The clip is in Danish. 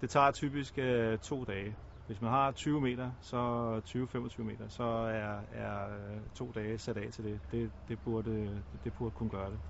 Det tager typisk øh, to dage. Hvis man har 20 meter, så 20-25 meter, så er, er øh, to dage sat af til det. Det, det, burde, øh, det burde kunne gøre det.